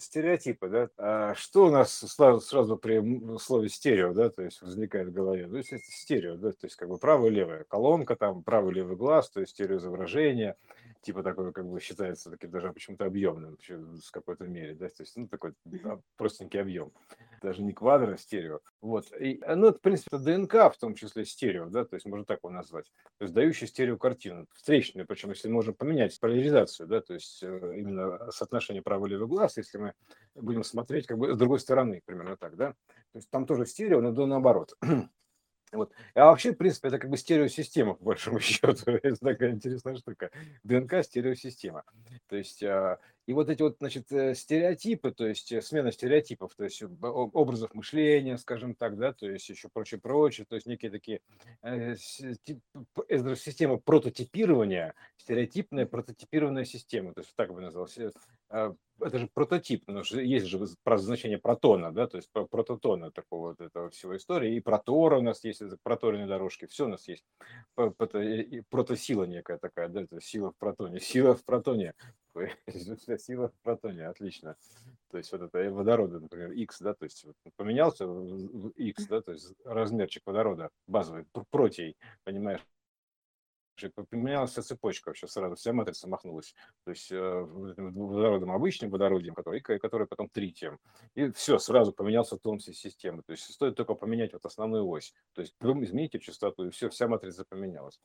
стереотипы, да? А что у нас сразу, сразу при слове стерео, да, то есть возникает в голове? То есть это стерео, да, то есть как бы правая левая колонка, там правый левый глаз, то есть стереоизображение, типа такое как бы считается таким даже почему-то объемным в какой-то мере, да, то есть ну такой а, простенький объем, даже не квадро, а стерео. Вот, и, ну это в принципе это ДНК в том числе стерео, да, то есть можно так его назвать, то есть дающий стереокартину, встречную, причем если можно поменять поляризацию, да, то есть э, именно соотношение правый левый глаз, если мы будем смотреть как бы с другой стороны, примерно так, да, то есть там тоже стерео, но до наоборот. Вот. А вообще, в принципе, это как бы стереосистема, по большому счету. Это такая интересная штука. ДНК – стереосистема. То есть, а, и вот эти вот, значит, э, стереотипы, то есть э, смена стереотипов, то есть образов мышления, скажем так, да, то есть еще прочее, прочее, то есть некие такие э, система прототипирования, стереотипная прототипированная система, то есть так бы назвал, а, это же прототип, потому что есть же значение протона, да, то есть прототона такого вот этого всего истории, и протора у нас есть, это проторенные дорожки, все у нас есть, протосила некая такая, да, это сила в протоне, сила в протоне, сила в протоне, отлично. То есть вот это водорода, например, X, да, то есть вот поменялся X, да, то есть размерчик водорода базовый, протей, понимаешь, поменялась цепочка вообще сразу, вся матрица махнулась. То есть э, водородом обычным водородием, который, который потом тритием. И все, сразу поменялся тон всей системы. То есть стоит только поменять вот основную ось. То есть измените частоту, и все, вся матрица поменялась.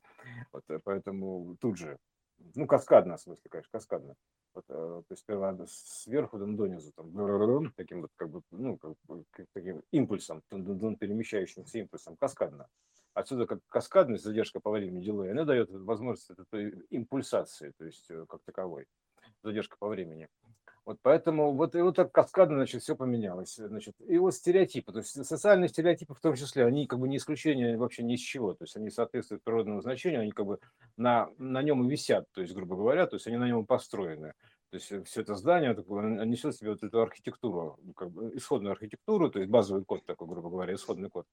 Вот, э, поэтому тут же, ну, каскадно, в смысле, конечно, каскадно. Вот, э, то есть сперва сверху донизу, там, таким вот, как бы, ну, как, таким импульсом, перемещающимся импульсом, каскадно. Отсюда как каскадность, задержка по времени дилея, она дает возможность этой импульсации, то есть э, как таковой, задержка по времени. Вот поэтому вот, и вот так каскадно, значит, все поменялось. Значит, и вот стереотипы, то есть социальные стереотипы в том числе, они как бы не исключение вообще ни с чего, то есть они соответствуют природному значению, они как бы на, на нем и висят, то есть, грубо говоря, то есть они на нем построены. То есть э, все это здание такое, несет в себе вот эту архитектуру, ну, как бы исходную архитектуру, то есть базовый код такой, грубо говоря, исходный код.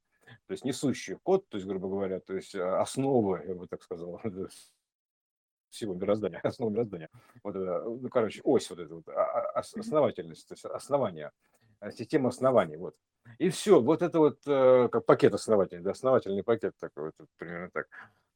То есть несущий код, то есть, грубо говоря, то есть а, основа, я бы так сказал, всего мироздания, основа мироздания. Вот это, ну, короче, ось вот эта вот, а, а, основательность, то есть основание, система оснований, вот. И все, вот это вот э, как пакет основательный, да, основательный пакет такой, вот, примерно так.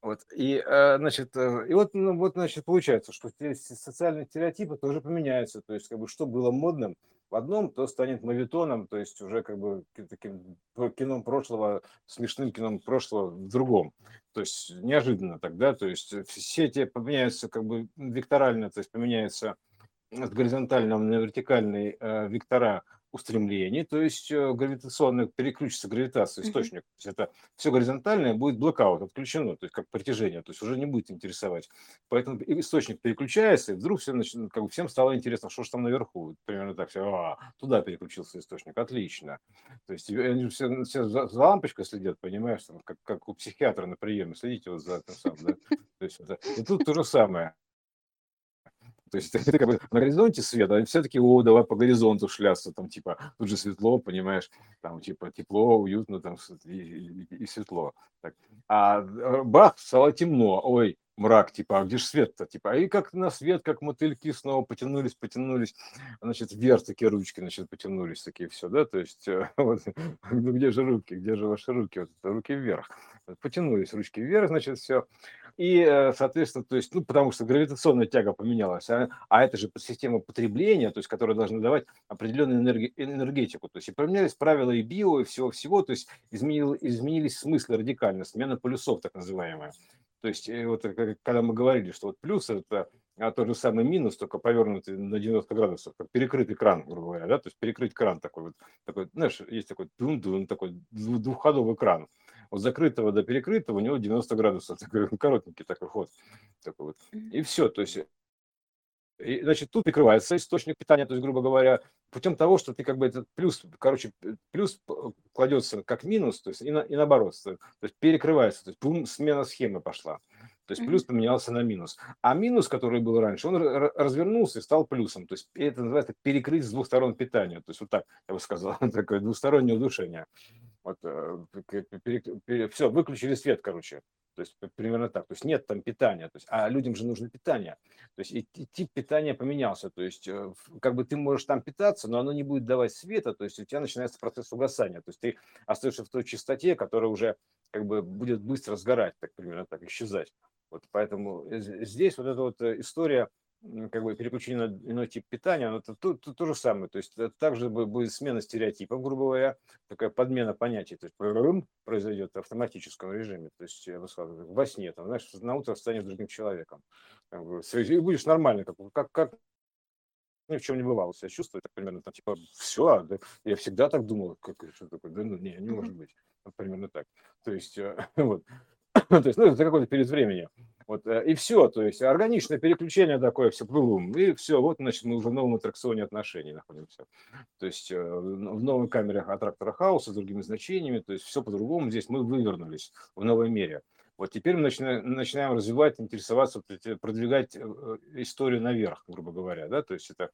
Вот, и, э, значит, э, и вот, ну, вот, значит, получается, что социальные стереотипы тоже поменяются, то есть, как бы, что было модным в одном, то станет мавитоном, то есть уже как бы таким кином прошлого, смешным кином прошлого в другом. То есть неожиданно тогда, то есть все эти поменяются как бы векторально, то есть поменяются с горизонтального на вертикальный э, вектора устремлений, то есть э, гравитационный переключится гравитация, источник. Mm-hmm. То есть это все горизонтальное будет блокаут, отключено, то есть как притяжение, то есть уже не будет интересовать. Поэтому источник переключается, и вдруг всем, как бы всем стало интересно, что же там наверху. Примерно так, все, а, туда переключился источник, отлично. То есть они все, все за, за лампочкой следят, понимаешь, там, как, как у психиатра на приеме, следите вот за этим самым, да? То есть это, и тут то же самое. То есть это как бы на горизонте свет, а все-таки, о, давай по горизонту шляться, там типа тут же светло, понимаешь, там типа тепло, уютно там и, и, и светло. Так. А э, бах, стало темно, ой, мрак, типа, а где же свет-то, типа, и как на свет, как мотыльки снова потянулись, потянулись, значит, вверх такие ручки, значит, потянулись такие все, да, то есть, э, вот, ну где же руки, где же ваши руки, вот, руки вверх, потянулись ручки вверх, значит, все, и, э, соответственно, то есть, ну, потому что гравитационная тяга поменялась, а, а это же система потребления, то есть, которая должна давать определенную энерги, энергетику, то есть, и поменялись правила и био, и всего-всего, то есть, изменил, изменились смыслы радикально, смена полюсов, так называемая. То есть, э, вот когда мы говорили, что вот плюс это а тот же самый минус, только повернутый на 90 градусов, как перекрытый кран, грубо говоря, да, то есть перекрыть кран такой вот, такой, знаешь, есть такой дун-дун, такой двухходовый кран, от закрытого до перекрытого у него 90 градусов, такой коротенький такой ход. Такой вот. И все, то есть и, значит, тут прикрывается источник питания, то есть, грубо говоря, путем того, что ты как бы этот плюс, короче, плюс кладется как минус, то есть и, на, и наоборот, то есть перекрывается, то есть бум, смена схемы пошла. То есть плюс поменялся на минус. А минус, который был раньше, он развернулся и стал плюсом. То есть это называется перекрыть с двух сторон питания. То есть вот так, я бы сказал, такое двустороннее удушение. Вот, все, выключили свет, короче. То есть примерно так. То есть нет там питания. То есть, а людям же нужно питание. То есть и тип питания поменялся. То есть э, как бы ты можешь там питаться, но оно не будет давать света. То есть у тебя начинается процесс угасания. То есть ты остаешься в той частоте, которая уже как бы будет быстро сгорать, так примерно так, исчезать. Вот поэтому здесь вот эта вот э, история как бы переключение на иной тип питания, но это то, то, то же самое. То есть это также будет смена стереотипов, грубо говоря, такая подмена понятий. То есть произойдет в автоматическом режиме. То есть сказал, во сне, там, знаешь, на утро станешь другим человеком. Как бы, и будешь нормально, как, как, как ни в чем не бывало себя чувствовать, так примерно, там, типа, все, а, да, я всегда так думал, как, что такое, да, ну, не, не может быть, примерно так. То есть, э, вот, то есть, ну, это какой-то период времени. Вот, э, и все, то есть органичное переключение такое, все, и все, вот, значит, мы уже в новом аттракционе отношений находимся. То есть э, в новой камере аттрактора хаоса с другими значениями, то есть все по-другому, здесь мы вывернулись в новой мире. Вот теперь мы начинаем, начинаем развивать, интересоваться, продвигать э, историю наверх, грубо говоря, да, то есть это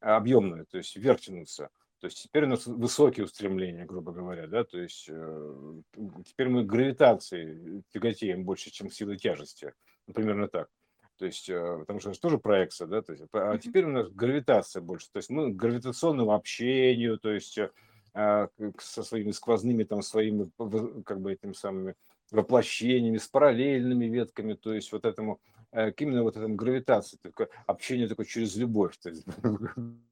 объемное, то есть вверх тянуться. То есть теперь у нас высокие устремления, грубо говоря, да, то есть э, теперь мы гравитацией тяготеем больше, чем силой тяжести, ну, примерно так. То есть, э, потому что это тоже проекция, да, то есть, а теперь у нас гравитация больше, то есть мы к гравитационному общению, то есть э, а, со своими сквозными там своими как бы этими самыми воплощениями, с параллельными ветками, то есть вот этому, именно вот этому гравитации, такое общение такое через любовь, то есть,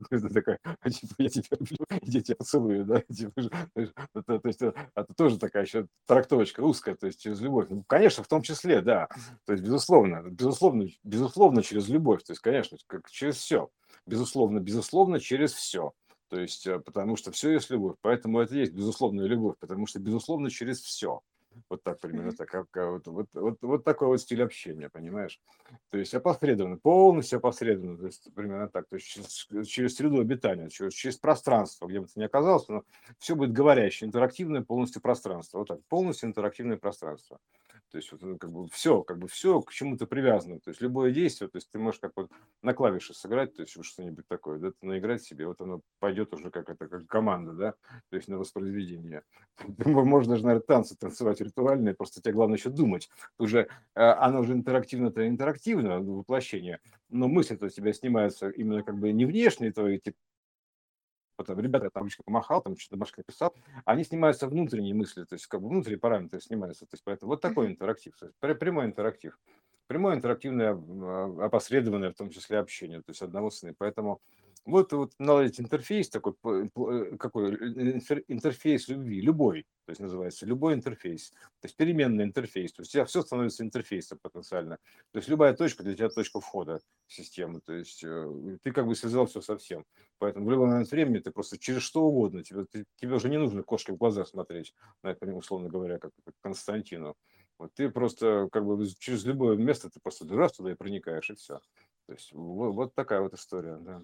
Это такая, типа, я тебя люблю, я тебя поцелую, да, типа, то есть это тоже такая еще трактовочка узкая, то есть через любовь. Ну, конечно, в том числе, да, то есть безусловно, безусловно, безусловно через любовь, то есть, конечно, как через все, безусловно, безусловно через все. То есть, э, потому что все есть любовь, поэтому это есть безусловная любовь, потому что безусловно через все. Вот так примерно так. Как, вот, вот, вот, вот такой вот стиль общения, понимаешь? То есть опосредованно, полностью опосредованно, то есть примерно так. То есть через, через среду обитания, через, через пространство, где бы ты ни оказался, но все будет говорящее, интерактивное полностью пространство. Вот так, полностью интерактивное пространство. То есть вот, как бы все, как бы все к чему-то привязано. То есть любое действие, то есть ты можешь как вот на клавише сыграть, то есть что-нибудь такое, да, ты наиграть себе, вот оно пойдет уже как это, как команда, да, то есть на воспроизведение. Можно даже, наверное, танцы танцевать ритуальные, просто тебе главное еще думать. Уже э, оно уже интерактивно-то интерактивно, воплощение, но мысли-то у тебя снимаются именно как бы не внешние твои, типа вот, ребята, там ручкой помахал, там что-то домашнее написал, они снимаются внутренние мысли, то есть как бы внутренние параметры снимаются. То есть поэтому вот такой интерактив, то есть прямой интерактив. Прямое интерактивное, а, опосредованное, в том числе общение, то есть одного сына. Поэтому вот, вот наладить интерфейс такой, э, какой интерфейс любви, любой, то есть называется, любой интерфейс, то есть переменный интерфейс, то есть у тебя все становится интерфейсом потенциально, то есть любая точка для тебя точка входа в систему, то есть э, ты как бы связал все со всем, поэтому в любой момент времени ты просто через что угодно, тебе, ты, тебе уже не нужно кошки в глаза смотреть, на это, условно говоря, как, как Константину, вот ты просто как бы через любое место ты просто раз туда и проникаешь, и все. То есть вот, вот такая вот история, да.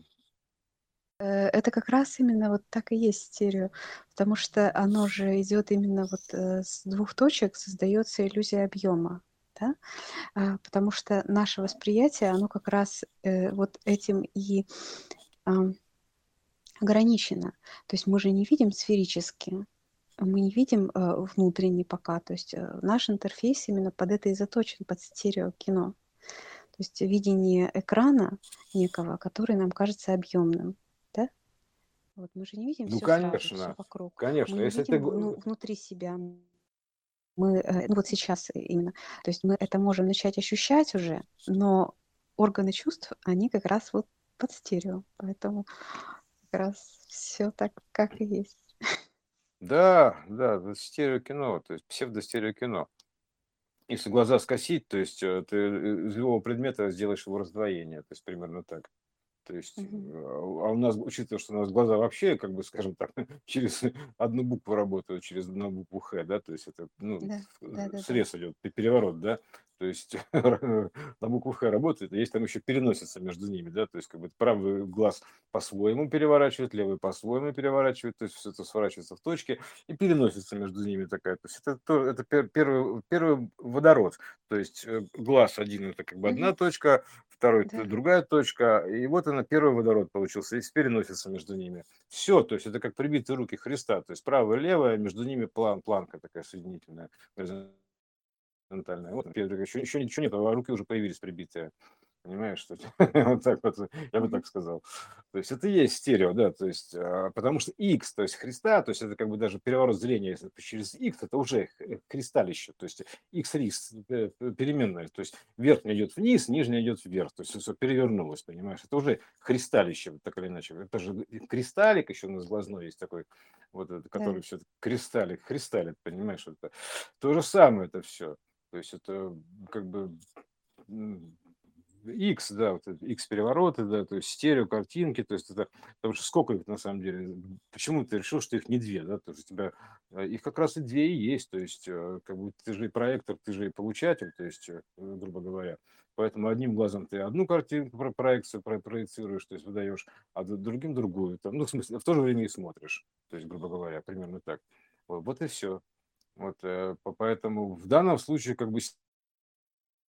Э, это как раз именно вот так и есть стерео, потому что оно же идет именно вот э, с двух точек, создается иллюзия объема, да? А, потому что наше восприятие, оно как раз э, вот этим и ограничено. То есть мы же не видим сферически, мы не видим внутренний пока. То есть наш интерфейс именно под это и заточен, под стереокино. То есть видение экрана некого, который нам кажется объемным. Вот мы же не видим Ну, все сразу, все конечно, вокруг. конечно, Мы если ты... видим ну, внутри себя. Мы, э, ну вот сейчас именно, то есть мы это можем начать ощущать уже, но органы чувств, они как раз вот под стерео, поэтому как раз все так, как и есть. Да, да, это стереокино, то есть псевдостереокино. Если глаза скосить, то есть э, ты э, из любого предмета сделаешь его раздвоение, то есть примерно так. То есть, э, а у нас, учитывая, что у нас глаза вообще, как бы, скажем так, через одну букву работают, через одну букву Х, да, то есть это, ну, Да, да, да, да. срез идет, переворот, да, то есть на букву Х работает, а есть там еще переносится между ними, да, то есть как бы правый глаз по-своему переворачивает, левый по-своему переворачивает, то есть все это сворачивается в точке и переносится между ними такая, то есть это, то, это первый, первый водород, то есть э, глаз один это как бы одна точка, второй Да. другая точка, и вот она, первый водород получился, и переносится между ними. Все, то есть это как прибитые руки Христа, то есть правая и левая, между ними план, планка такая соединительная, горизонтальная. Вот, еще, еще ничего нет, а руки уже появились прибитые. Понимаешь, что вот так вот, я бы так сказал. То есть это и есть стерео, да, то есть, а, потому что X, то есть Христа, то есть это как бы даже переворот зрения, если через X, это уже кристаллище, то есть X рис э, переменная, то есть верхняя идет вниз, нижняя идет вверх, то есть все перевернулось, понимаешь, это уже кристаллище, так или иначе. Это же кристаллик еще у нас глазной есть такой, вот этот, который да. все кристаллик, кристаллик, понимаешь, это то же самое это все. То есть это как бы X, да, вот X перевороты, да, то есть стерео картинки, то есть это, потому что сколько их на самом деле, почему ты решил, что их не две, да, то есть у тебя э, их как раз и две и есть, то есть э, как бы ты же и проектор, ты же и получатель, то есть, э, грубо говоря, поэтому одним глазом ты одну картинку про проекцию про проецируешь, то есть выдаешь, а другим другую, там, ну, в смысле, в то же время и смотришь, то есть, грубо говоря, примерно так. Вот, вот и все. Вот, поэтому в данном случае как бы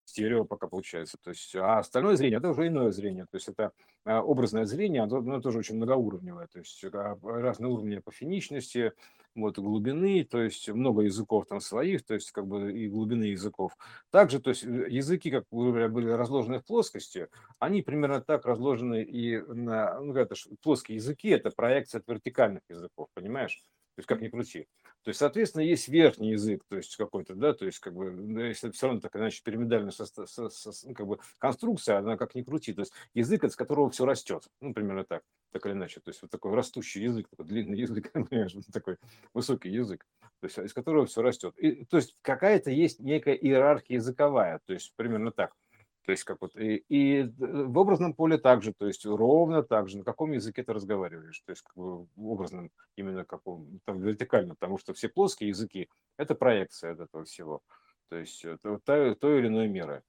стерео пока получается. То есть, а остальное зрение это уже иное зрение. То есть это а, образное зрение, оно тоже очень многоуровневое. То есть а, разные уровни по финичности, вот, глубины, то есть много языков там своих, то есть как бы и глубины языков. Также, то есть э, языки, как были разложены в плоскости, они примерно так разложены и на, ну, это плоские языки, это проекция от вертикальных языков, понимаешь? То есть как ни крути. То есть, соответственно, есть верхний язык, то есть какой-то, да, то есть как бы, если все равно так иначе пирамидальная со, со, со, ну, как бы конструкция, она как ни крути, то есть язык, из которого все растет, ну, примерно так, так или иначе, то есть вот такой растущий язык, такой длинный язык, такой высокий язык, то есть из которого все растет. И, то есть какая-то есть некая иерархия языковая, то есть примерно так. То есть как вот и, и в образном поле также, то есть ровно так же, на каком языке ты разговариваешь, то есть как бы в образном именно каком, там вертикально, потому что все плоские языки – это проекция от этого всего, то есть это той, той или иной меры.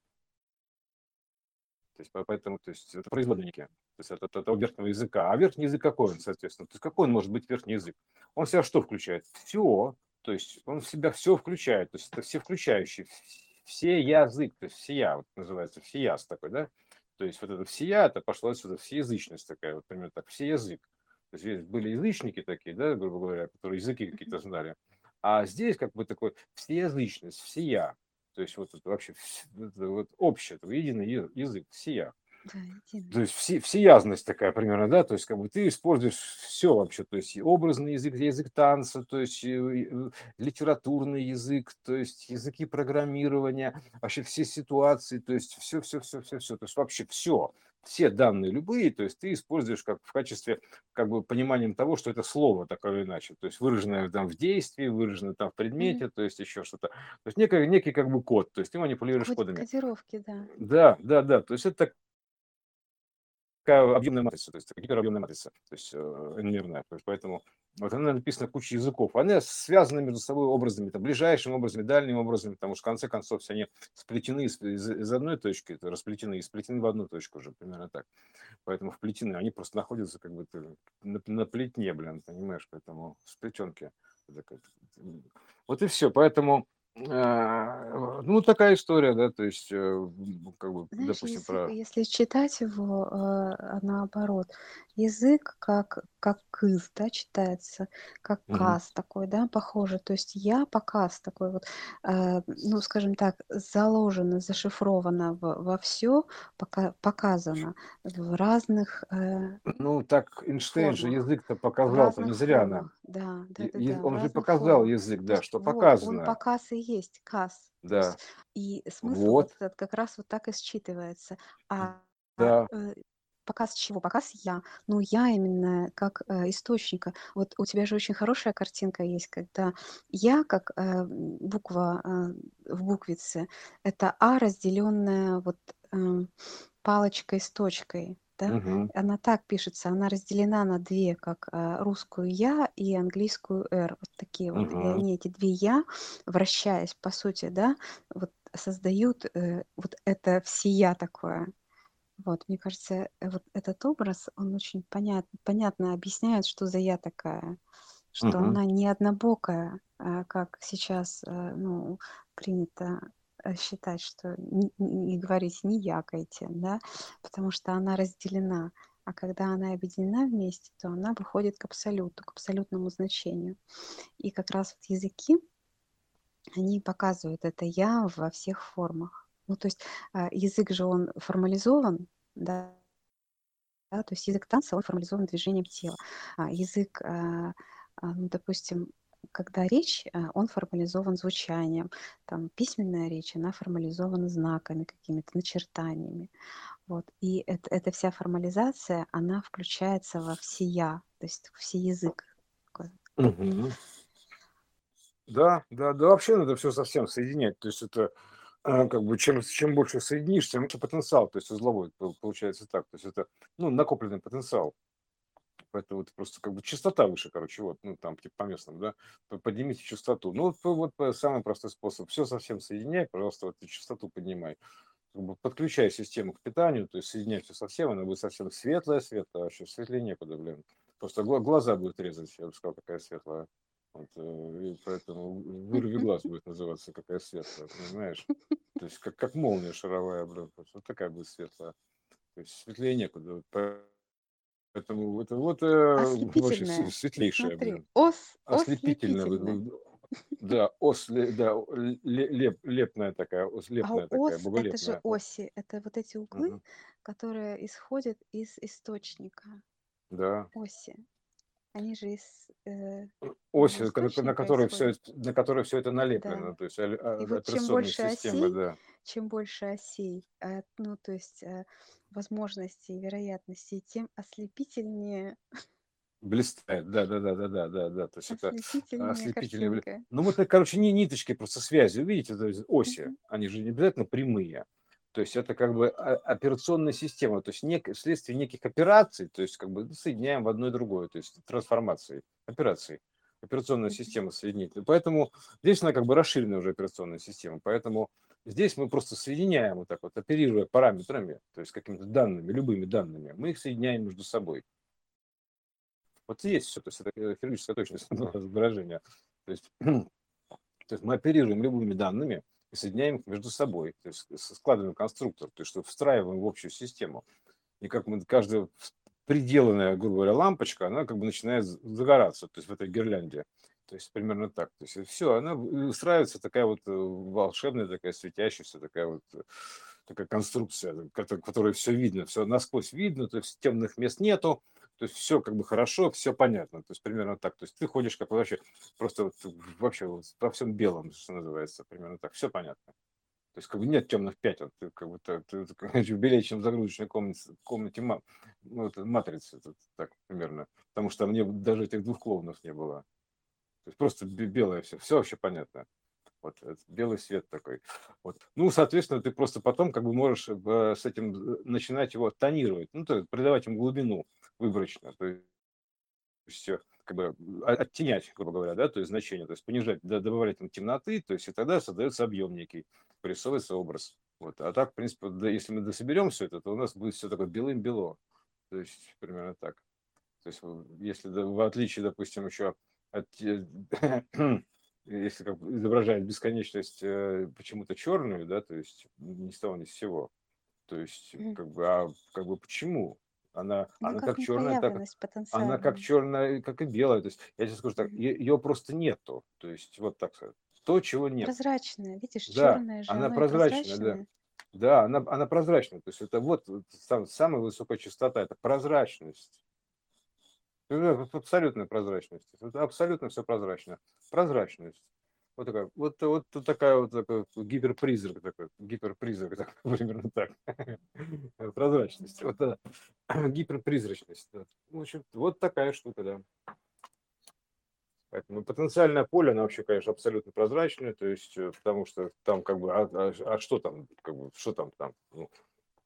То есть поэтому, то есть это производники, то есть это, это, это верхнего языка. А верхний язык какой он, соответственно? То есть какой он может быть верхний язык? Он в себя что включает? Все. То есть он в себя все включает. То есть это все включающие, все язык, то есть всея, вот называется всеяз такой, да, то есть вот это всея, это пошло отсюда всеязычность такая, вот примерно так, все язык. То есть были язычники такие, да, грубо говоря, которые языки какие-то знали. А здесь как бы такой всеязычность, всея. То есть вот это вообще вот общее, единый язык, всея. То есть все, всеязность такая примерно, да, то есть как бы ты используешь все вообще, то есть образный язык, язык танца, то есть литературный язык, то есть языки программирования, вообще все ситуации, то есть все, все, все, все, все, то есть вообще все, все данные любые, то есть ты используешь как в качестве как бы пониманием того, что это слово такое или иначе, то есть выраженное там в действии, выраженное там в предмете, mm-hmm. то есть еще что-то, то есть некий, некий как бы код, то есть ты манипулируешь Код, кодами. Кодировки, да. Да, да, да, то есть это такая объемная матрица, то есть гиперобъемная матрица, то есть э, n То есть поэтому вот она написана куча языков. Они связаны между собой образами, там, ближайшим образом, дальним образом, потому что в конце концов все они сплетены из, из, из одной точки, это расплетены и сплетены в одну точку уже, примерно так. Поэтому вплетены, они просто находятся как бы на, на плетне, блин, понимаешь, поэтому сплетенки. Вот и все. Поэтому а, ну, такая история, да, то есть, э, как бы, Знаешь, допустим, язык, про... если читать его э, наоборот, язык как, как кыз, да, читается, как каз такой, да, похоже. То есть я показ такой вот, э, ну, скажем так, заложено, зашифровано в- во все, пока, показано в разных э, Ну, так Эйнштейн же формах. язык-то В показал-то не зря формах, да, да, да, да, Он же показал формах. язык, да, что вот, он показано. показ и есть каз. То Да, есть и смысл вот вот, этот как раз вот так и считывается. А да. Показ чего? Показ я. Ну, я именно как э, источника. Вот у тебя же очень хорошая картинка есть, когда я как э, буква э, в буквице, это А, разделенная вот э, палочкой с точкой. Да? Мгм. Она так пишется, она разделена на две, как э, русскую я и английскую R. Вот такие вот. И они, эти две я, вращаясь, по сути, да, вот создают э, вот это всея такое. Вот, мне кажется, э, вот этот образ, он очень понят, понятно объясняет, что за я такая, что Мгм. она не однобокая, а как сейчас, э, ну, принято э, считать, что и говорить не якайте, да, потому что она разделена. А когда она объединена вместе, то она выходит к абсолюту, к абсолютному значению. И как раз вот языки, они показывают это «я» во всех формах. Ну, то есть а, язык же, он формализован, да, да, то есть язык танца, он формализован движением тела. А язык, а, ну, допустим, когда речь, он формализован звучанием, там письменная речь, она формализована знаками, какими-то начертаниями. Вот. И это, эта вся формализация, она включается во всея, то есть все язык. Угу. Да, да, да, вообще надо все совсем соединять. То есть это как бы чем, чем больше соединишь, тем больше потенциал, то есть узловой получается так. То есть это ну, накопленный потенциал. Поэтому это просто как бы частота выше, короче, вот, ну там типа по местным, да, поднимите частоту. Ну вот, вот самый простой способ. Все совсем соединяй, пожалуйста, вот частоту поднимай как бы подключай систему к питанию, то есть соединять все совсем, она будет совсем светлая, светлая, вообще светлее некуда, блин. Просто глаза будет резать, я бы сказал, какая светлая. Вот, э, и поэтому вырви глаз будет называться, какая светлая, понимаешь? То есть как, как молния шаровая, блин, вот такая будет светлая. То есть светлее некуда. Поэтому это вот э, вообще светлейшая, Смотри, блин. Ос, ослепительная. Да, ос, да, леп, лепная такая, ос, лепная а такая, ос это же оси, это вот эти углы, угу. которые исходят из источника. Да. Оси. Они же из э, оси, на, на которые все, на которые все это налеплено, да. то есть а, И вот чем больше системы, осей, да. чем больше осей, а, ну то есть а, возможностей и вероятностей, тем ослепительнее Блистает, да, да, да, да, да, да, да. То есть это ослепительная. Ну вот, короче, не ниточки, просто связи. Видите, то есть оси, они же не обязательно прямые. То есть это как бы операционная система, то есть нек, вследствие неких операций, то есть как бы соединяем в одно и другое, то есть трансформации, операции, операционная система соединительная. Поэтому здесь она как бы расширенная уже операционная система. Поэтому здесь мы просто соединяем вот так вот, оперируя параметрами, то есть какими-то данными, любыми данными, мы их соединяем между собой. Вот есть все, то есть это хирургическая точность выражения. То есть, то есть мы оперируем любыми данными и соединяем их между собой, то есть складываем конструктор, то есть что встраиваем в общую систему. И как мы каждая приделанная, грубо говоря, лампочка, она как бы начинает загораться, то есть в этой гирлянде. То есть примерно так. То есть все, она устраивается такая вот э, волшебная, такая светящаяся, такая вот э, такая конструкция, которая все видно, все насквозь видно, то есть темных мест нету, то есть все как бы хорошо, все понятно. То есть примерно так. То есть ты ходишь как вообще просто вот, вообще вот, во всем белом, что называется, примерно так. Все понятно. То есть как бы нет темных пятен. Ты как ты, ты, ты белее, чем в загрузочной комнате, комнате ма, ну, это матрицы, это, так примерно. Потому что мне даже этих двух клоунов не было. То есть просто белое все. Все вообще понятно. Вот белый свет такой. Вот. Ну, соответственно, ты просто потом как бы можешь э, с этим э, начинать его тонировать, ну, то есть придавать ему глубину выборочно, то есть как бы оттенять, грубо говоря, да, то есть значение, то есть понижать, добавлять там темноты, то есть и тогда создается объем некий, прорисовывается образ. Вот. А так, в принципе, да, если мы дособерем все это, то у нас будет все такое белым-бело. То есть примерно так. То есть если в отличие, допустим, еще от э, если как бы изображает бесконечность э, почему-то черную, да, то есть ни с того ни с сего. То есть, как бы, а как бы почему? Она, ну, она как, как черная, так, она как черная, как и белая. То есть, я тебе скажу так, ее просто нету. То есть, вот так сказать. То, чего нет. Прозрачная, видишь, да, черная же. Она прозрачная, да. Да, она, она прозрачная. То есть, это вот сам, самая высокая частота, это прозрачность. Абсолютная прозрачность. Абсолютно все прозрачно. Прозрачность. Вот такая, вот, вот такая вот такой гиперпризрак такой, гиперпризрак, такой, примерно так. Прозрачность. Вот гиперпризрачность. Да. В общем, вот такая штука, да. Поэтому потенциальное поле, оно вообще, конечно, абсолютно прозрачное, то есть, э, потому что там как бы, а, а, а что там, как бы, что там, там, ну,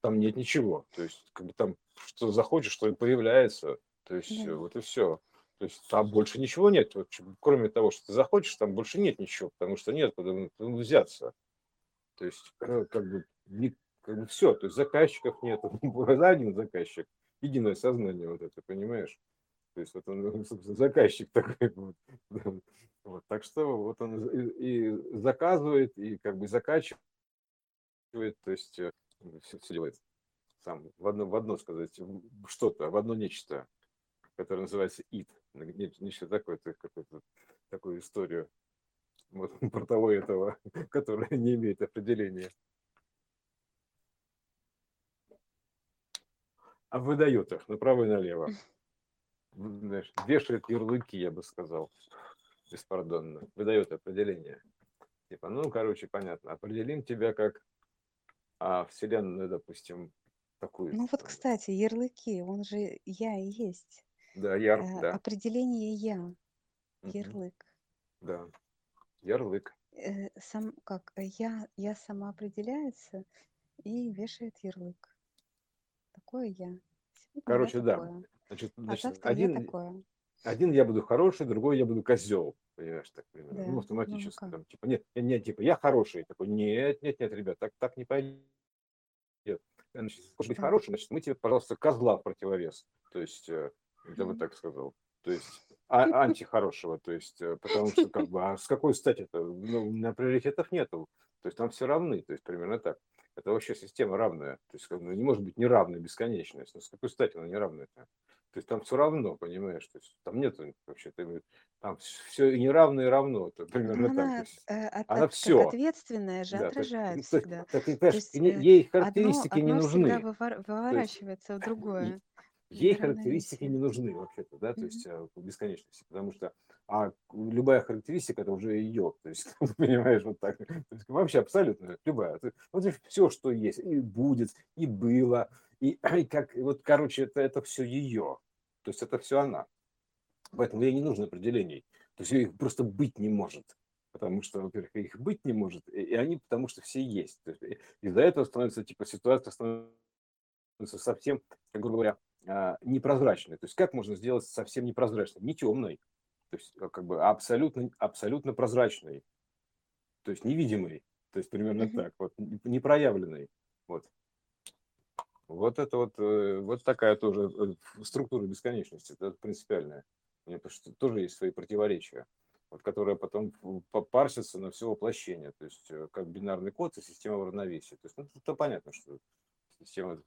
там нет ничего, то есть, как бы там, что захочешь, что и появляется, то есть, да. вот и все. То есть там больше ничего нет. Кроме того, что ты захочешь, там больше нет ничего, потому что нет куда взяться. То есть э, как бы, не, как бы все, то есть заказчиков нет, один заказчик, единое сознание вот это, понимаешь? То есть вот он, заказчик такой вот. вот. Так что вот он и, и заказывает, и как бы закачивает то есть все, все делает сам, в одно, в одно сказать, что-то, в одно нечто, которое называется ид. Нечто такое, какую-то такую историю вот, про того этого, который не имеет определения. А выдает их направо и налево. Знаешь, вешает ярлыки, я бы сказал, беспардонно. Выдает определение. Типа, ну, короче, понятно. Определим тебя как а, Вселенную, допустим, такую. Ну вот, кстати, ярлыки, он же я и есть. Да, яр, Э, да. Определение я, Мгм. ярлык. Да. Ярлык. Э, Сам как э, я, я сама определяется и вешает ярлык. Такое я. Сегодня я Короче, да. такое. Значит, А значит, завтра я один, такое. один я буду хороший, другой я буду козел. Понимаешь, так примерно. Да. Ну, Ну автоматически. как? Там, типа, нет, нет, типа, я хороший. Такой, нет, нет, нет, ребят, так, так не пойдет. Значит, хочешь быть Да. хорошим, значит, мы тебе, пожалуйста, козла в противовес. То есть, э, я бы так сказал. То есть, а, антихорошего. То есть, э, потому что, как бы, а с какой стати-то? Ну, на приоритетов нету. То есть, там все равны. То есть, примерно так. Это вообще система равная. То есть, как бы, не может быть неравная бесконечность. Ну, с какой стати она неравная-то? То есть, там все равно, понимаешь? То есть, там нету вообще, там все неравное и равно. Это Ну, примерно так. То она, есть, э, от- она от- все. ответственная же Да, так, отражает ну, так, всегда. так, и, То понимаешь, есть э, ей одно, характеристики не одно всегда нужны. вывор- То есть выворачивается в и- другое. Ей характеристики не нужны вообще-то, да, то есть в бесконечности, потому что а любая характеристика это уже ее, то есть понимаешь вот так, То есть вообще абсолютно любая, вот все, что есть, и будет, и было, и, и как и вот, короче, это это все ее, то есть это все она, поэтому ей не нужно определений, то есть их просто быть не может. Потому что, во-первых, их быть не может, и они потому что все есть. Из-за этого становится, типа, ситуация становится совсем, грубо говоря, а, непрозрачной. То есть как можно сделать совсем непрозрачной? Не темной, то есть а, как бы абсолютно, абсолютно прозрачной, то есть невидимой, то есть примерно так, вот, не- непроявленной. Вот. Вот это вот, э, вот такая тоже э, структура бесконечности, это принципиальная. У нее тоже есть свои противоречия, вот, которые потом парсятся на все воплощение, то есть э, как бинарный код и система равновесия. То есть ну, это понятно, что система,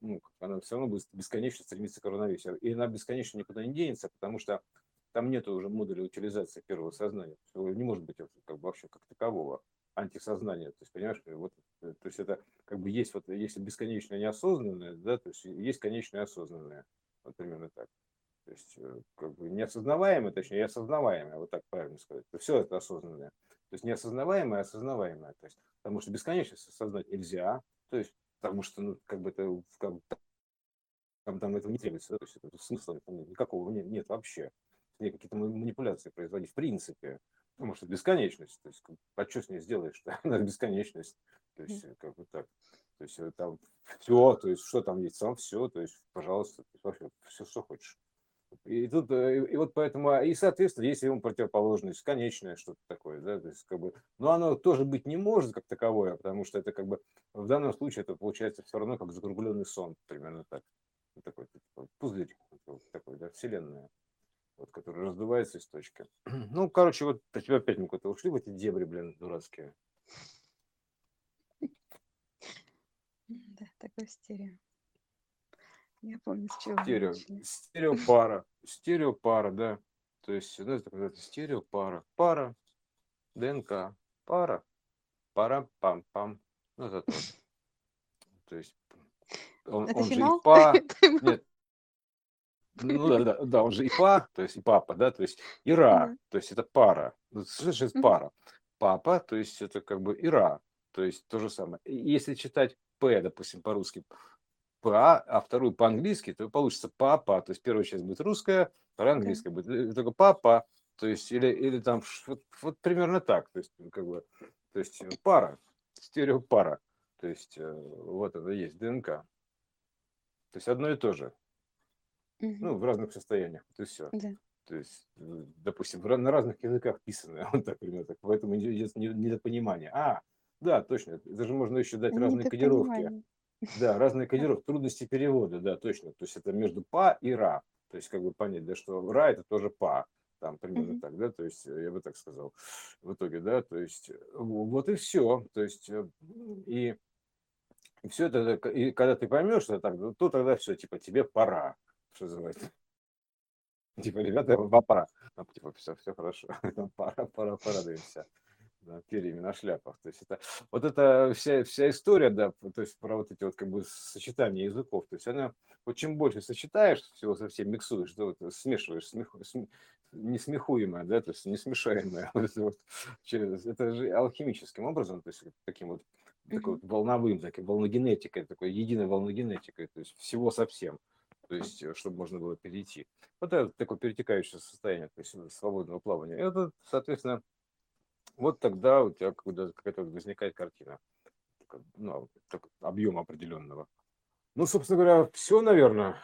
ну, она все равно будет бесконечно стремиться к равновесию. И она бесконечно никуда не денется, потому что там нет уже модуля утилизации первого сознания. То Не может быть как вообще как такового антисознания. То есть, понимаешь, вот, э, то есть это как бы есть вот, если бесконечно неосознанное, да, то есть есть конечное осознанное. Вот примерно так. То есть э, как бы неосознаваемое, точнее, и осознаваемое, вот так правильно сказать. Все это осознанное. То есть неосознаваемое, осознаваемое. То есть, потому что бесконечность осознать нельзя. То есть, потому что, ну, как бы это как бы, там, там этого не требуется, да, то есть это смысла там никакого нет, нет вообще. Какие-то манипуляции производить в принципе. Потому что бесконечность, то есть, а что с ней сделаешь? Она бесконечность. То есть, э, как бы так. То есть, э, там все, то есть, что там есть, сам все, то есть, пожалуйста, то есть, вообще все, что хочешь. И тут, э, и вот поэтому, а, и, соответственно, есть ему противоположность, конечное что-то такое, да, то есть, как бы, но оно тоже быть не может как таковое, потому что это, как бы, в данном случае это получается все равно как закругленный сон, примерно так. Вот такой, такой пузырь такой, да, вселенная вот, который раздувается из точки. Ну, короче, вот опять мы куда-то ушли в эти дебри, блин, дурацкие. Да, такой стерео. Я помню, с чего Стерео, стереопара, стереопара, да. То есть, ну, это какая-то стереопара, пара, ДНК, пара, пара, пам, пам. Ну, это тоже. То есть, он, Это он же и па, нет, ну да, да, да, он же и па, то есть и папа, да, то есть и ра, Да. то есть это пара. Ну, Что значит пара? Папа, то есть это как бы и ра, то есть то же самое. Если читать П, допустим, по-русски, ПА, а вторую по-английски, то получится папа, то есть первая часть будет русская, вторая Да. английская будет только папа, то есть или, или там вот, вот примерно так, то есть ну, как бы, то есть э, пара, стереопара, то есть э, вот это есть ДНК, то есть одно и то же, Мгм. ну в разных состояниях, вот и все. Да. То есть, э, допустим, на разных языках писано, вот так примерно так, поэтому идет не- недопонимание. А, да, точно, это же можно еще дать разные кодировки. Да, разные кодировки, трудности перевода, да, точно. То есть это между па и ра. То есть как бы понять, да, что ра это тоже па. Там примерно так, да, то есть э, я бы так сказал в итоге, да, то есть э, вот и все. То есть э, и И все это, и когда ты поймешь, что так, ну, то тогда все, типа, тебе пора, что называется. Типа, ребята, пора. Типа, все, все хорошо. Пора, пора, двинемся да, перьями на шляпах. То есть это вот эта вся, вся история, да, то есть про вот эти вот как бы сочетания языков, то есть она, вот чем больше сочетаешь всего совсем миксуешь, да, вот, смешиваешь, смех, см, несмехуемое, да, то есть несмешаемое, вот вот, через, это же алхимическим образом, то есть таким вот такой вот волновым, такой волногенетикой, такой единой волногенетикой, то есть всего совсем то есть, чтобы можно было перейти. Вот это такое перетекающее состояние, то есть свободного плавания. Это, соответственно, вот тогда у тебя какая-то возникает картина, ну, объема определенного. Ну, собственно говоря, все, наверное.